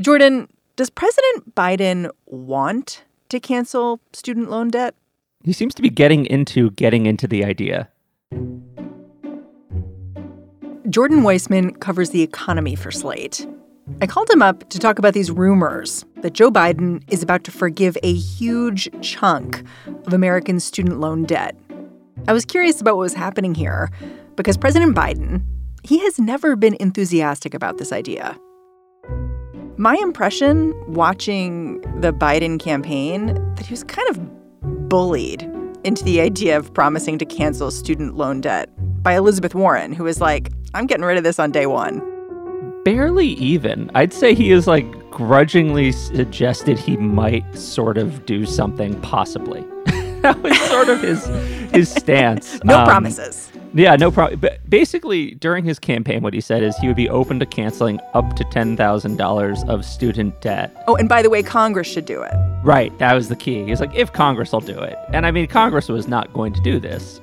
Jordan, does President Biden want to cancel student loan debt? He seems to be getting into getting into the idea. Jordan Weissmann covers the economy for Slate. I called him up to talk about these rumors that Joe Biden is about to forgive a huge chunk of American student loan debt. I was curious about what was happening here because President Biden, he has never been enthusiastic about this idea. My impression watching the Biden campaign that he was kind of bullied into the idea of promising to cancel student loan debt by Elizabeth Warren, who was like, I'm getting rid of this on day one. Barely even. I'd say he is like grudgingly suggested he might sort of do something, possibly. that was sort of his his stance. no um, promises. Yeah, no problem. But basically, during his campaign, what he said is he would be open to canceling up to $10,000 of student debt. Oh, and by the way, Congress should do it. Right. That was the key. He's like, if Congress will do it. And I mean, Congress was not going to do this.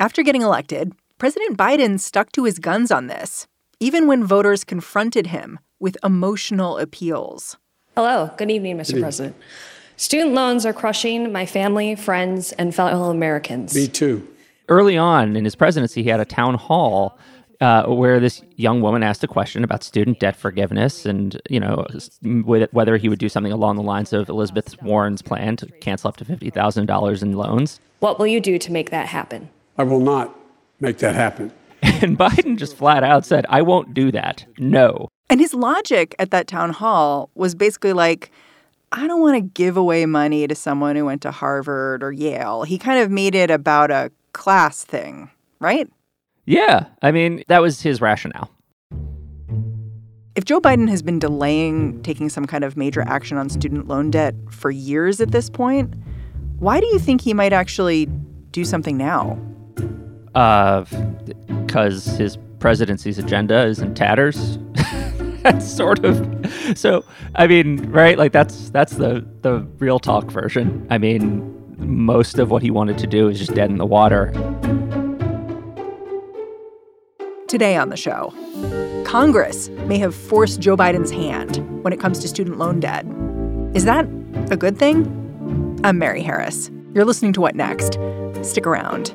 After getting elected, President Biden stuck to his guns on this, even when voters confronted him with emotional appeals. Hello. Good evening, Mr. Good evening. President. Student loans are crushing my family, friends, and fellow Americans. Me too. Early on in his presidency, he had a town hall uh, where this young woman asked a question about student debt forgiveness and, you know, whether he would do something along the lines of Elizabeth Warren's plan to cancel up to $50,000 in loans. What will you do to make that happen? I will not make that happen. And Biden just flat out said, I won't do that. No. And his logic at that town hall was basically like, I don't want to give away money to someone who went to Harvard or Yale. He kind of made it about a class thing, right? Yeah. I mean, that was his rationale. If Joe Biden has been delaying taking some kind of major action on student loan debt for years at this point, why do you think he might actually do something now? Uh, because his presidency's agenda is in tatters. that's sort of so i mean right like that's that's the the real talk version. I mean most of what he wanted to do is just dead in the water. Today on the show congress may have forced joe biden's hand when it comes to student loan debt. Is that a good thing? I'm mary harris. You're listening to what next? Stick around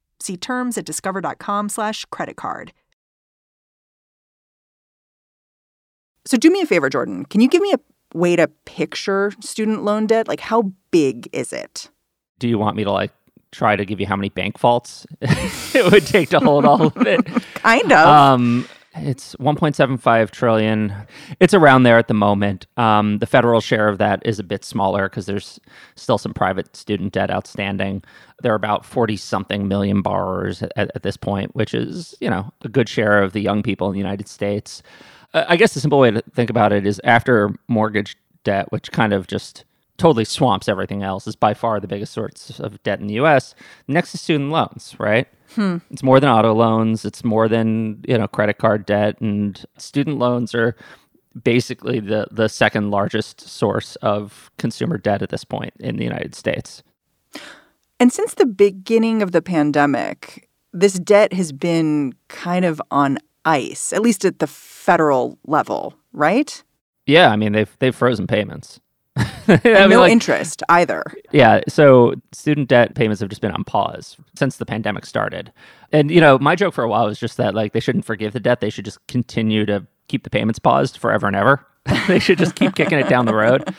See terms at discover.com slash credit card. So do me a favor, Jordan. Can you give me a way to picture student loan debt? Like how big is it? Do you want me to like try to give you how many bank faults it would take to hold all of it? kind of. Um it's 1.75 trillion. It's around there at the moment. Um, the federal share of that is a bit smaller because there's still some private student debt outstanding. There are about 40 something million borrowers at, at, this point, which is, you know, a good share of the young people in the United States. Uh, I guess the simple way to think about it is after mortgage debt, which kind of just totally swamps everything else, is by far the biggest source of debt in the US. Next is student loans, right? Hmm. It's more than auto loans. It's more than you know credit card debt, and student loans are basically the the second largest source of consumer debt at this point in the United States. And since the beginning of the pandemic, this debt has been kind of on ice, at least at the federal level, right? Yeah, I mean they've they've frozen payments. mean, no like, interest either. Yeah. So student debt payments have just been on pause since the pandemic started. And, you know, my joke for a while was just that, like, they shouldn't forgive the debt. They should just continue to keep the payments paused forever and ever. they should just keep kicking it down the road.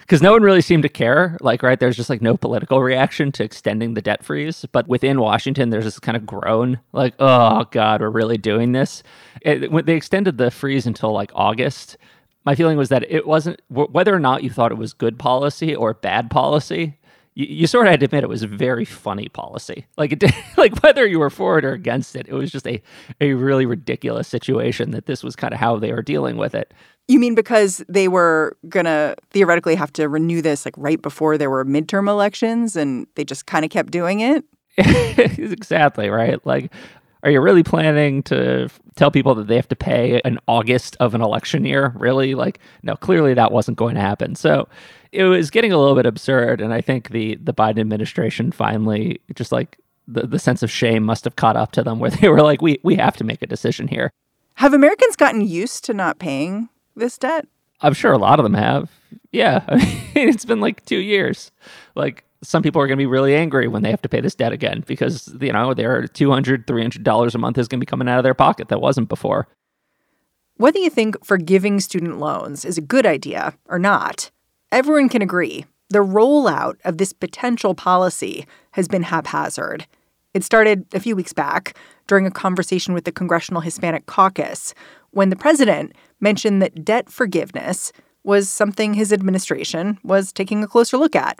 because no one really seemed to care. Like, right, there's just like no political reaction to extending the debt freeze. But within Washington, there's this kind of groan, like, oh God, we're really doing this. It, when they extended the freeze until like August, my feeling was that it wasn't whether or not you thought it was good policy or bad policy you, you sort of had to admit it was a very funny policy. Like it did, like whether you were for it or against it, it was just a a really ridiculous situation that this was kind of how they were dealing with it. You mean because they were gonna theoretically have to renew this like right before there were midterm elections, and they just kind of kept doing it? exactly right. Like are you really planning to tell people that they have to pay in August of an election year? Really? Like, no, clearly that wasn't going to happen. So it was getting a little bit absurd. And I think the the Biden administration finally just like the, the sense of shame must have caught up to them where they were like, we we have to make a decision here. Have Americans gotten used to not paying this debt? I'm sure a lot of them have. Yeah. I mean, it's been like two years. Like some people are going to be really angry when they have to pay this debt again because you know their 200 300 dollars a month is going to be coming out of their pocket that wasn't before. Whether you think forgiving student loans is a good idea or not everyone can agree the rollout of this potential policy has been haphazard. It started a few weeks back during a conversation with the congressional hispanic caucus when the president mentioned that debt forgiveness was something his administration was taking a closer look at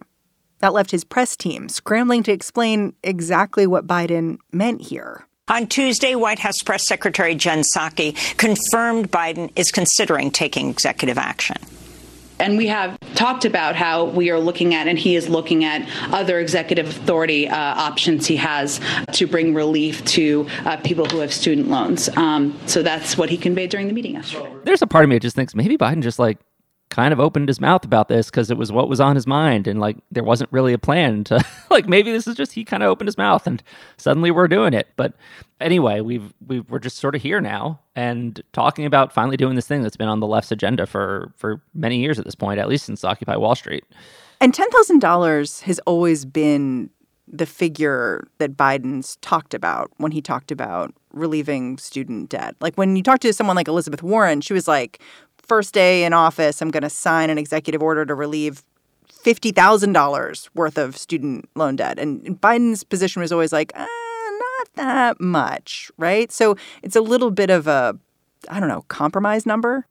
that left his press team scrambling to explain exactly what Biden meant here. On Tuesday, White House Press Secretary Jen Psaki confirmed Biden is considering taking executive action. And we have talked about how we are looking at, and he is looking at other executive authority uh, options he has to bring relief to uh, people who have student loans. Um, so that's what he conveyed during the meeting yesterday. There's a part of me that just thinks maybe Biden just like kind of opened his mouth about this because it was what was on his mind and like there wasn't really a plan to like maybe this is just he kind of opened his mouth and suddenly we're doing it but anyway we've we we're just sort of here now and talking about finally doing this thing that's been on the left's agenda for for many years at this point at least since occupy wall street and $10,000 has always been the figure that Biden's talked about when he talked about relieving student debt. Like when you talk to someone like Elizabeth Warren, she was like, first day in office, I'm going to sign an executive order to relieve $50,000 worth of student loan debt. And Biden's position was always like, uh, not that much, right? So it's a little bit of a, I don't know, compromise number.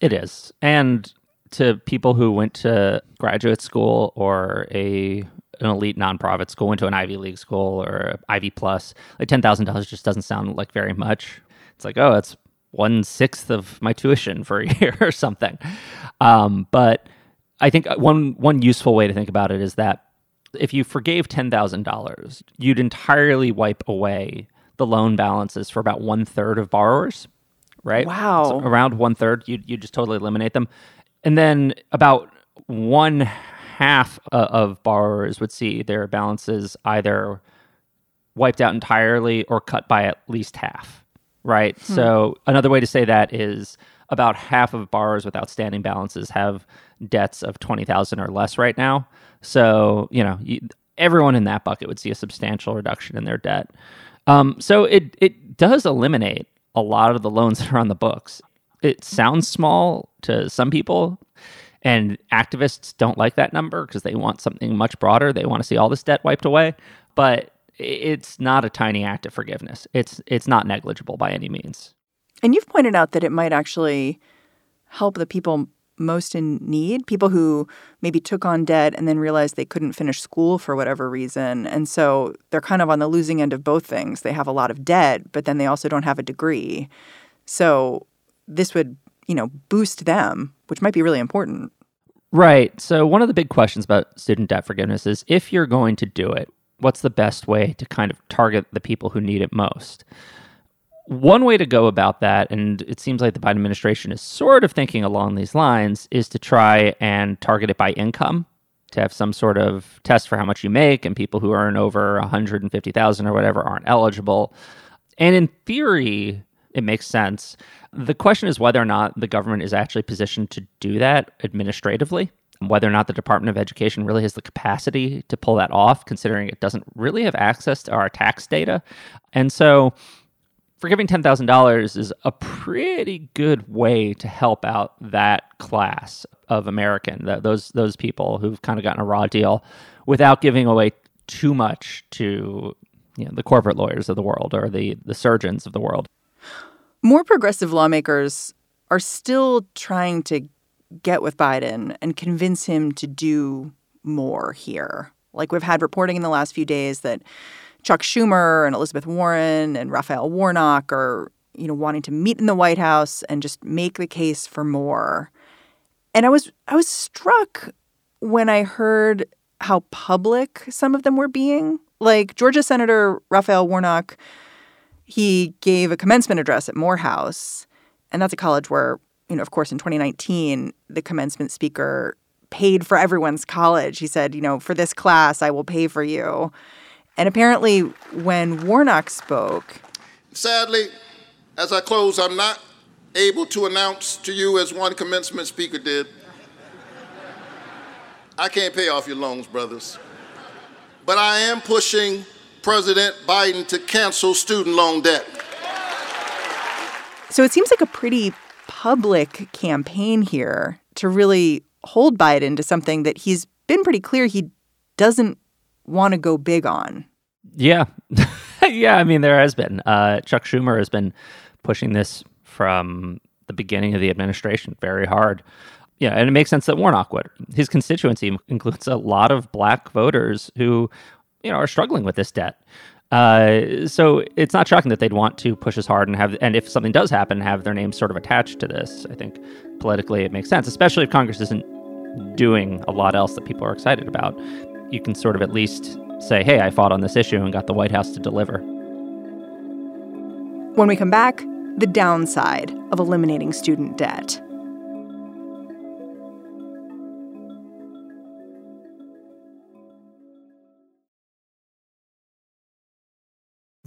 It is. And to people who went to graduate school or a an elite nonprofit school, went to an Ivy League school or Ivy Plus, like ten thousand dollars just doesn't sound like very much. It's like, oh, it's one sixth of my tuition for a year or something. Um, but I think one one useful way to think about it is that if you forgave ten thousand dollars, you'd entirely wipe away the loan balances for about one third of borrowers. Right? Wow. So around one third, you you just totally eliminate them, and then about one half of borrowers would see their balances either wiped out entirely or cut by at least half right? Hmm. So another way to say that is about half of borrowers with outstanding balances have debts of 20,000 or less right now. So, you know, you, everyone in that bucket would see a substantial reduction in their debt. Um, so it it does eliminate a lot of the loans that are on the books. It sounds small to some people, and activists don't like that number because they want something much broader. They want to see all this debt wiped away. But it's not a tiny act of forgiveness. It's it's not negligible by any means. And you've pointed out that it might actually help the people most in need, people who maybe took on debt and then realized they couldn't finish school for whatever reason. And so they're kind of on the losing end of both things. They have a lot of debt, but then they also don't have a degree. So this would, you know, boost them, which might be really important. Right. So one of the big questions about student debt forgiveness is if you're going to do it, what's the best way to kind of target the people who need it most? One way to go about that, and it seems like the Biden administration is sort of thinking along these lines, is to try and target it by income, to have some sort of test for how much you make, and people who earn over 150,000 or whatever aren't eligible. And in theory, it makes sense. The question is whether or not the government is actually positioned to do that administratively whether or not the Department of Education really has the capacity to pull that off, considering it doesn't really have access to our tax data. And so, forgiving $10,000 is a pretty good way to help out that class. of American, those those people who've kind of gotten a raw deal without giving away too much to you know, the corporate lawyers of the world or the the surgeons of the world. More progressive lawmakers are still trying to get with Biden and convince him to do more here. Like we've had reporting in the last few days that Chuck Schumer and Elizabeth Warren and Raphael Warnock are, you know, wanting to meet in the White House and just make the case for more. And I was I was struck when I heard how public some of them were being. Like Georgia Senator Raphael Warnock, he gave a commencement address at Morehouse, and that's a college where, you know, of course, in 2019, the commencement speaker paid for everyone's college. He said, you know, for this class, I will pay for you. And apparently, when Warnock spoke. Sadly, as I close, I'm not able to announce to you, as one commencement speaker did, I can't pay off your loans, brothers. But I am pushing President Biden to cancel student loan debt. So it seems like a pretty public campaign here to really hold Biden to something that he's been pretty clear he doesn't want to go big on. Yeah. yeah. I mean, there has been. Uh, Chuck Schumer has been pushing this from the beginning of the administration very hard. Yeah, and it makes sense that Warnock would. His constituency includes a lot of black voters who, you know, are struggling with this debt. Uh, so it's not shocking that they'd want to push as hard and have, and if something does happen, have their names sort of attached to this. I think politically it makes sense, especially if Congress isn't doing a lot else that people are excited about. You can sort of at least say, hey, I fought on this issue and got the White House to deliver. When we come back, the downside of eliminating student debt.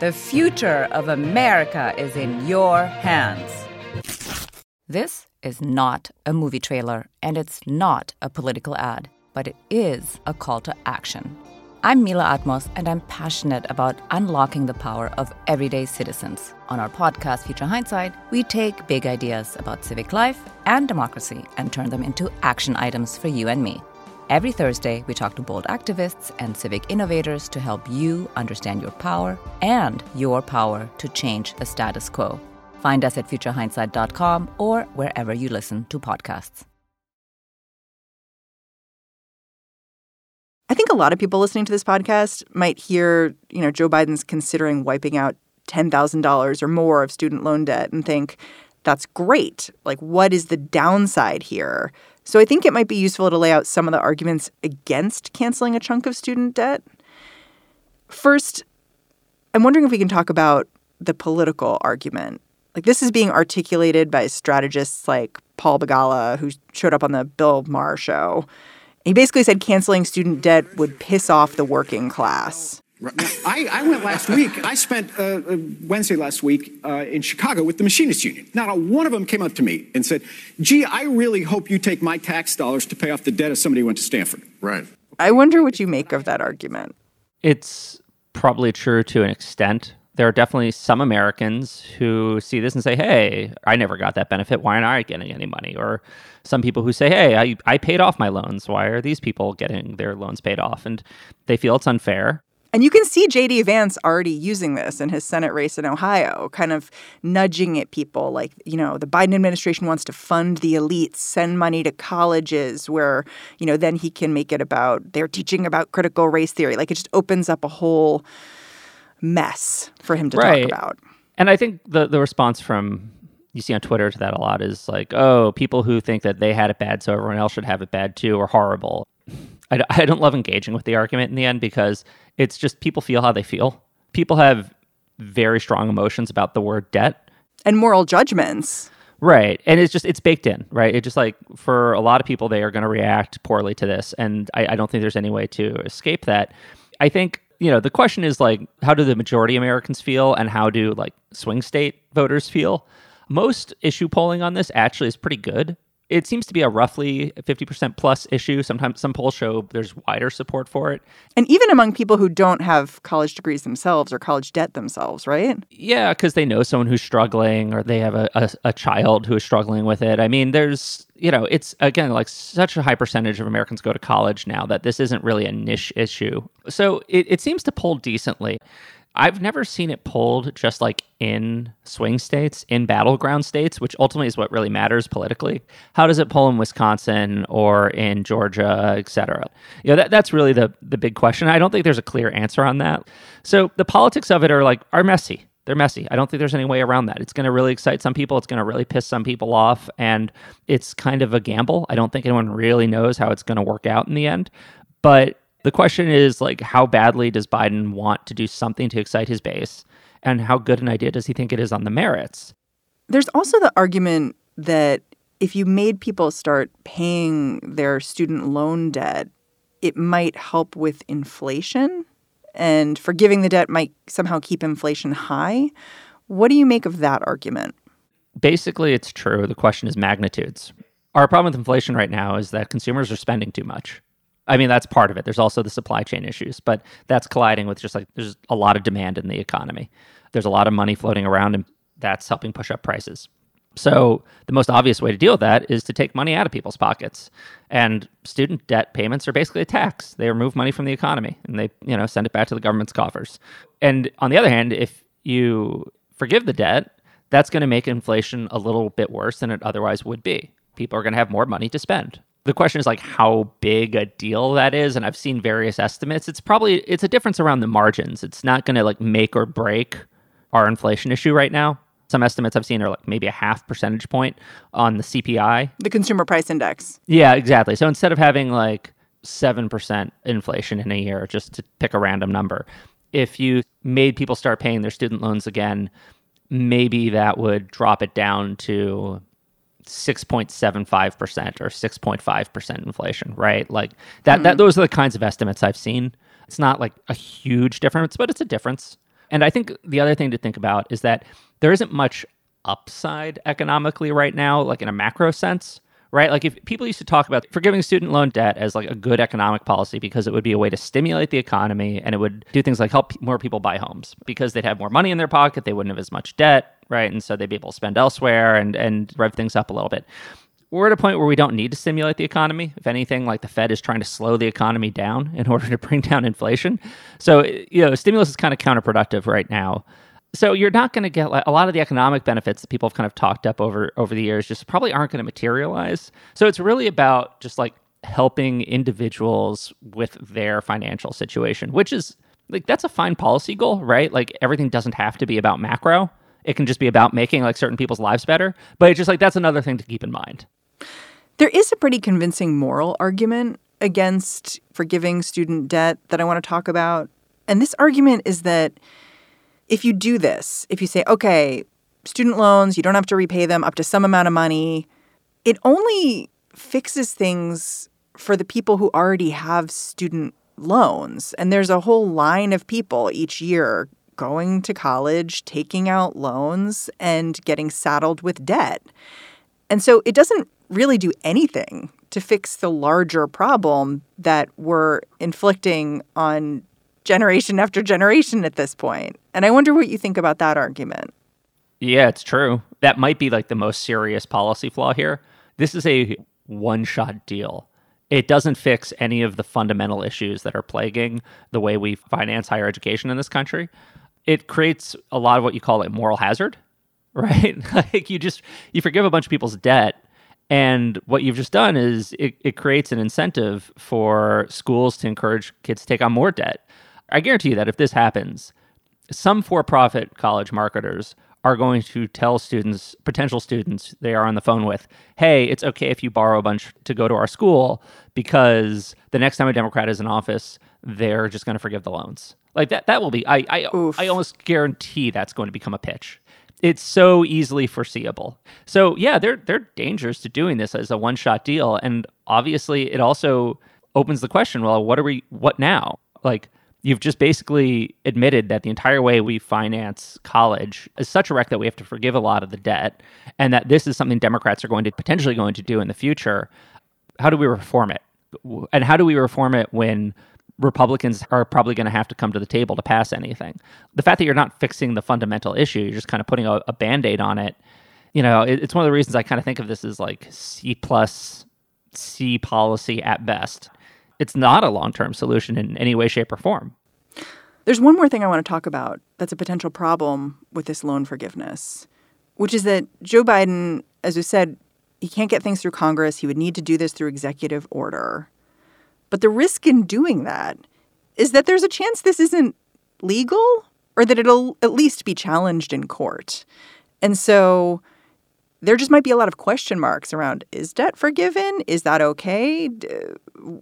The future of America is in your hands. This is not a movie trailer, and it's not a political ad, but it is a call to action. I'm Mila Atmos, and I'm passionate about unlocking the power of everyday citizens. On our podcast, Future Hindsight, we take big ideas about civic life and democracy and turn them into action items for you and me. Every Thursday, we talk to bold activists and civic innovators to help you understand your power and your power to change the status quo. Find us at futurehindsight.com or wherever you listen to podcasts. I think a lot of people listening to this podcast might hear, you know, Joe Biden's considering wiping out $10,000 or more of student loan debt and think that's great. Like, what is the downside here? So I think it might be useful to lay out some of the arguments against canceling a chunk of student debt. First, I'm wondering if we can talk about the political argument. Like this is being articulated by strategists like Paul Begala, who showed up on the Bill Maher show. He basically said canceling student debt would piss off the working class. I, I, went last week. I spent uh, uh, Wednesday last week uh, in Chicago with the Machinists Union. Not one of them came up to me and said, "Gee, I really hope you take my tax dollars to pay off the debt of somebody who went to Stanford." Right. I wonder what you make of that argument. It's probably true to an extent. There are definitely some Americans who see this and say, "Hey, I never got that benefit. Why aren't I getting any money?" Or some people who say, "Hey, I I paid off my loans. Why are these people getting their loans paid off?" And they feel it's unfair. And you can see J.D. Vance already using this in his Senate race in Ohio, kind of nudging at people like, you know, the Biden administration wants to fund the elites, send money to colleges where, you know, then he can make it about they're teaching about critical race theory. Like it just opens up a whole mess for him to right. talk about. And I think the the response from you see on Twitter to that a lot is like, oh, people who think that they had it bad, so everyone else should have it bad too, are horrible. I, I don't love engaging with the argument in the end because it's just people feel how they feel. People have very strong emotions about the word debt and moral judgments. Right. And it's just, it's baked in, right? It just like for a lot of people, they are going to react poorly to this. And I, I don't think there's any way to escape that. I think, you know, the question is like, how do the majority Americans feel and how do like swing state voters feel? Most issue polling on this actually is pretty good it seems to be a roughly 50% plus issue. Sometimes some polls show there's wider support for it. And even among people who don't have college degrees themselves or college debt themselves, right? Yeah, because they know someone who's struggling or they have a, a, a, child who is struggling with it. I mean, there's, you know, it's again like such a high percentage of Americans go to college now that this isn't really a niche issue. So it, it seems to poll decently. I've never seen it pulled just like in swing states, in battleground states, which ultimately is what really matters politically. How does it pull in Wisconsin or in Georgia, et cetera? You know, that, that's really the, the big question. I don't think there's a clear answer on that. So the politics of it are like, are messy. They're messy. I don't think there's any way around that. It's going to really excite some people. It's going to really piss some people off. And it's kind of a gamble. I don't think anyone really knows how it's going to work out in the end. But the question is like how badly does Biden want to do something to excite his base and how good an idea does he think it is on the merits? There's also the argument that if you made people start paying their student loan debt, it might help with inflation and forgiving the debt might somehow keep inflation high. What do you make of that argument? Basically, it's true. The question is magnitudes. Our problem with inflation right now is that consumers are spending too much. I mean, that's part of it. There's also the supply chain issues, but that's colliding with just like there's a lot of demand in the economy. There's a lot of money floating around, and that's helping push up prices. So the most obvious way to deal with that is to take money out of people's pockets. And student debt payments are basically a tax. They remove money from the economy and they, you know, send it back to the government's coffers. And on the other hand, if you forgive the debt, that's going to make inflation a little bit worse than it otherwise would be. People are going to have more money to spend the question is like how big a deal that is and i've seen various estimates. It's probably it's a difference around the margins. It's not going to like make or break our inflation issue right now. Some estimates i've seen are like maybe a half percentage point on the cpi the consumer price index. Yeah exactly. So instead of having like 7% inflation in a year just to pick a random number if you made people start paying their student loans again maybe that would drop it down to 6.75% or 6.5% inflation, right? Like that, mm-hmm. that those are the kinds of estimates I've seen. It's not like a huge difference, but it's a difference. And I think the other thing to think about is that there isn't much upside economically right now, like in a macro sense right? Like if people used to talk about forgiving student loan debt as like a good economic policy because it would be a way to stimulate the economy and it would do things like help more people buy homes because they'd have more money in their pocket, they wouldn't have as much debt, right? And so they'd be able to spend elsewhere and and rev things up a little bit. We're at a point where we don't need to stimulate the economy. If anything, like the Fed is trying to slow the economy down in order to bring down inflation. So, you know, stimulus is kind of counterproductive right now so you're not going to get like, a lot of the economic benefits that people have kind of talked up over over the years just probably aren't going to materialize so it's really about just like helping individuals with their financial situation which is like that's a fine policy goal right like everything doesn't have to be about macro it can just be about making like certain people's lives better. But it's just like that's another thing to keep in mind. There is a pretty convincing moral argument against forgiving student debt that i want to talk about. And this argument is that if you do this, if you say, okay, student loans, you don't have to repay them up to some amount of money, it only fixes things for the people who already have student loans. And there's a whole line of people each year going to college, taking out loans, and getting saddled with debt. And so it doesn't really do anything to fix the larger problem that we're inflicting on generation after generation at this point. And I wonder what you think about that argument. Yeah, it's true. That might be like the most serious policy flaw here. This is a one shot deal. It doesn't fix any of the fundamental issues that are plaguing the way we finance higher education in this country. It creates a lot of what you call a moral hazard, right? like you just you forgive a bunch of people's debt and what you've just done is it, it creates an incentive for schools to encourage kids to take on more debt. I guarantee you that if this happens, some for profit college marketers are going to tell students, potential students they are on the phone with, hey, it's okay if you borrow a bunch to go to our school because the next time a Democrat is in office, they're just going to forgive the loans. Like that, that will be, I, I, I almost guarantee that's going to become a pitch. it's so easily foreseeable. So yeah, there there are dangers to doing this as a one shot deal, and obviously it also opens the question: Well, what are we? What now? Like you've just basically admitted that the entire way we finance college is such a wreck that we have to forgive a lot of the debt, and that this is something Democrats are going to potentially going to do in the future. How do we reform it? And how do we reform it when Republicans are probably going to have to come to the table to pass anything. The fact that you're not fixing the fundamental issue, you're just kind of putting a, a band aid on it. You know, it, it's one of the reasons I kind of think of this as like C plus C policy at best. It's not a long term solution in any way, shape, or form. There's one more thing I want to talk about that's a potential problem with this loan forgiveness, which is that Joe Biden, as we said, he can't get things through Congress. He would need to do this through executive order. But the risk in doing that is that there's a chance this isn't legal or that it'll at least be challenged in court. And so there just might be a lot of question marks around is debt forgiven? Is that okay?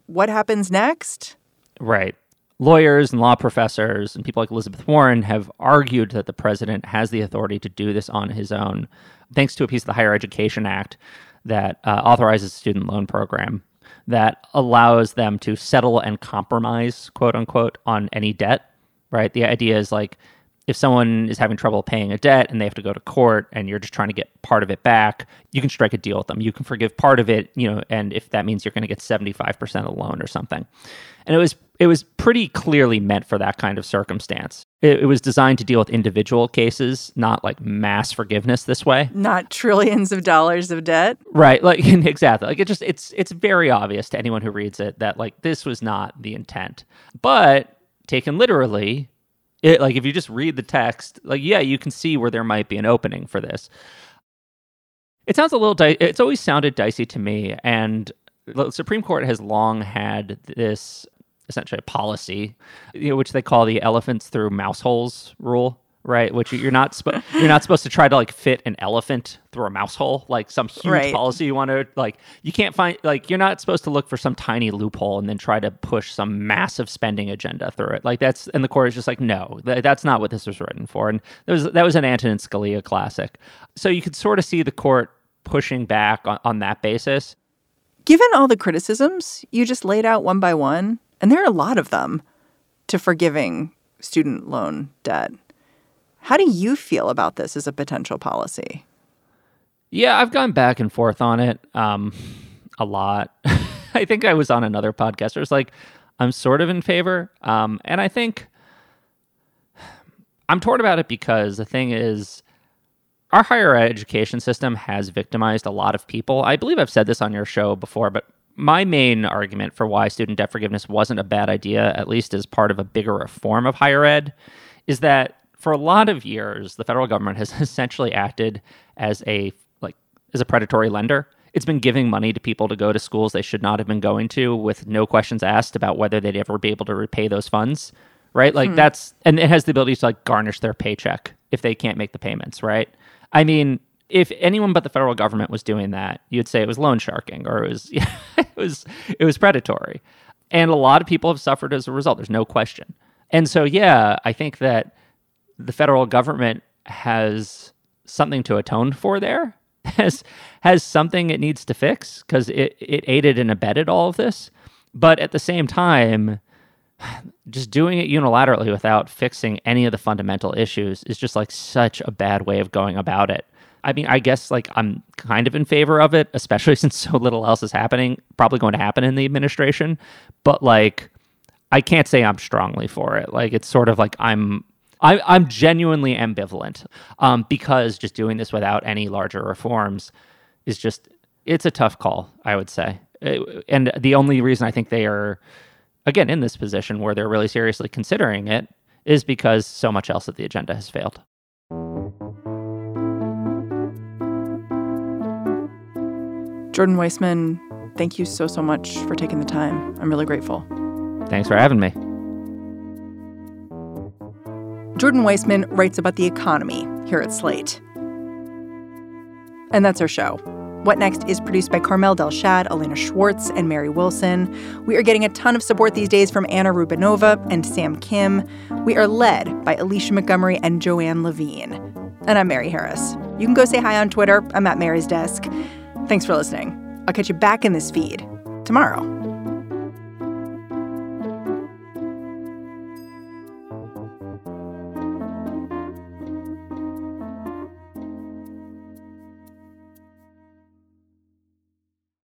What happens next? Right. Lawyers and law professors and people like Elizabeth Warren have argued that the president has the authority to do this on his own, thanks to a piece of the Higher Education Act that uh, authorizes a student loan program that allows them to settle and compromise, quote unquote, on any debt, right? The idea is like if someone is having trouble paying a debt and they have to go to court and you're just trying to get part of it back, you can strike a deal with them. You can forgive part of it, you know, and if that means you're going to get 75% of the loan or something. And it was it was pretty clearly meant for that kind of circumstance. It, it was designed to deal with individual cases, not like mass forgiveness this way. Not trillions of dollars of debt. Right. Like exactly. Like it just it's it's very obvious to anyone who reads it that like this was not the intent. But taken literally, it like if you just read the text, like yeah, you can see where there might be an opening for this. It sounds a little di- it's always sounded dicey to me and the Supreme Court has long had this essentially a policy, you know, which they call the elephants through mouse holes rule, right? Which you're not sp- you're not supposed to try to like fit an elephant through a mouse hole, like some huge right. policy you want to like. You can't find like you're not supposed to look for some tiny loophole and then try to push some massive spending agenda through it. Like that's and the court is just like, no, th- that's not what this was written for. And that was that was an Antonin Scalia classic. So you could sort of see the court pushing back on, on that basis. Given all the criticisms you just laid out one by one, and there are a lot of them, to forgiving student loan debt. How do you feel about this as a potential policy? Yeah, I've gone back and forth on it um, a lot. I think I was on another podcast where was like, I'm sort of in favor. Um, and I think I'm torn about it because the thing is, our higher education system has victimized a lot of people. I believe I've said this on your show before, but my main argument for why student debt forgiveness wasn't a bad idea, at least as part of a bigger reform of higher ed, is that for a lot of years, the federal government has essentially acted as a like as a predatory lender. It's been giving money to people to go to schools they should not have been going to with no questions asked about whether they'd ever be able to repay those funds. Right? Like hmm. that's and it has the ability to like garnish their paycheck if they can't make the payments, right? I mean, if anyone but the federal government was doing that, you'd say it was loan sharking or it was it was it was predatory. And a lot of people have suffered as a result. There's no question. And so yeah, I think that the federal government has something to atone for there. Has has something it needs to fix because it, it aided and abetted all of this. But at the same time, just doing it unilaterally without fixing any of the fundamental issues is just like such a bad way of going about it. I mean, I guess like I'm kind of in favor of it, especially since so little else is happening, probably going to happen in the administration. But like, I can't say I'm strongly for it. Like, it's sort of like I'm. I, I'm genuinely ambivalent um, because just doing this without any larger reforms is just it's a tough call. I would say, and the only reason I think they are again in this position where they're really seriously considering it is because so much else of the agenda has failed. Jordan Weissmann, thank you so, so much for taking the time. I'm really grateful. Thanks for having me. Jordan Weissmann writes about the economy here at Slate. And that's our show. What Next is produced by Carmel Delshad, Elena Schwartz, and Mary Wilson. We are getting a ton of support these days from Anna Rubinova and Sam Kim. We are led by Alicia Montgomery and Joanne Levine. And I'm Mary Harris. You can go say hi on Twitter. I'm at Mary's Desk. Thanks for listening. I'll catch you back in this feed tomorrow.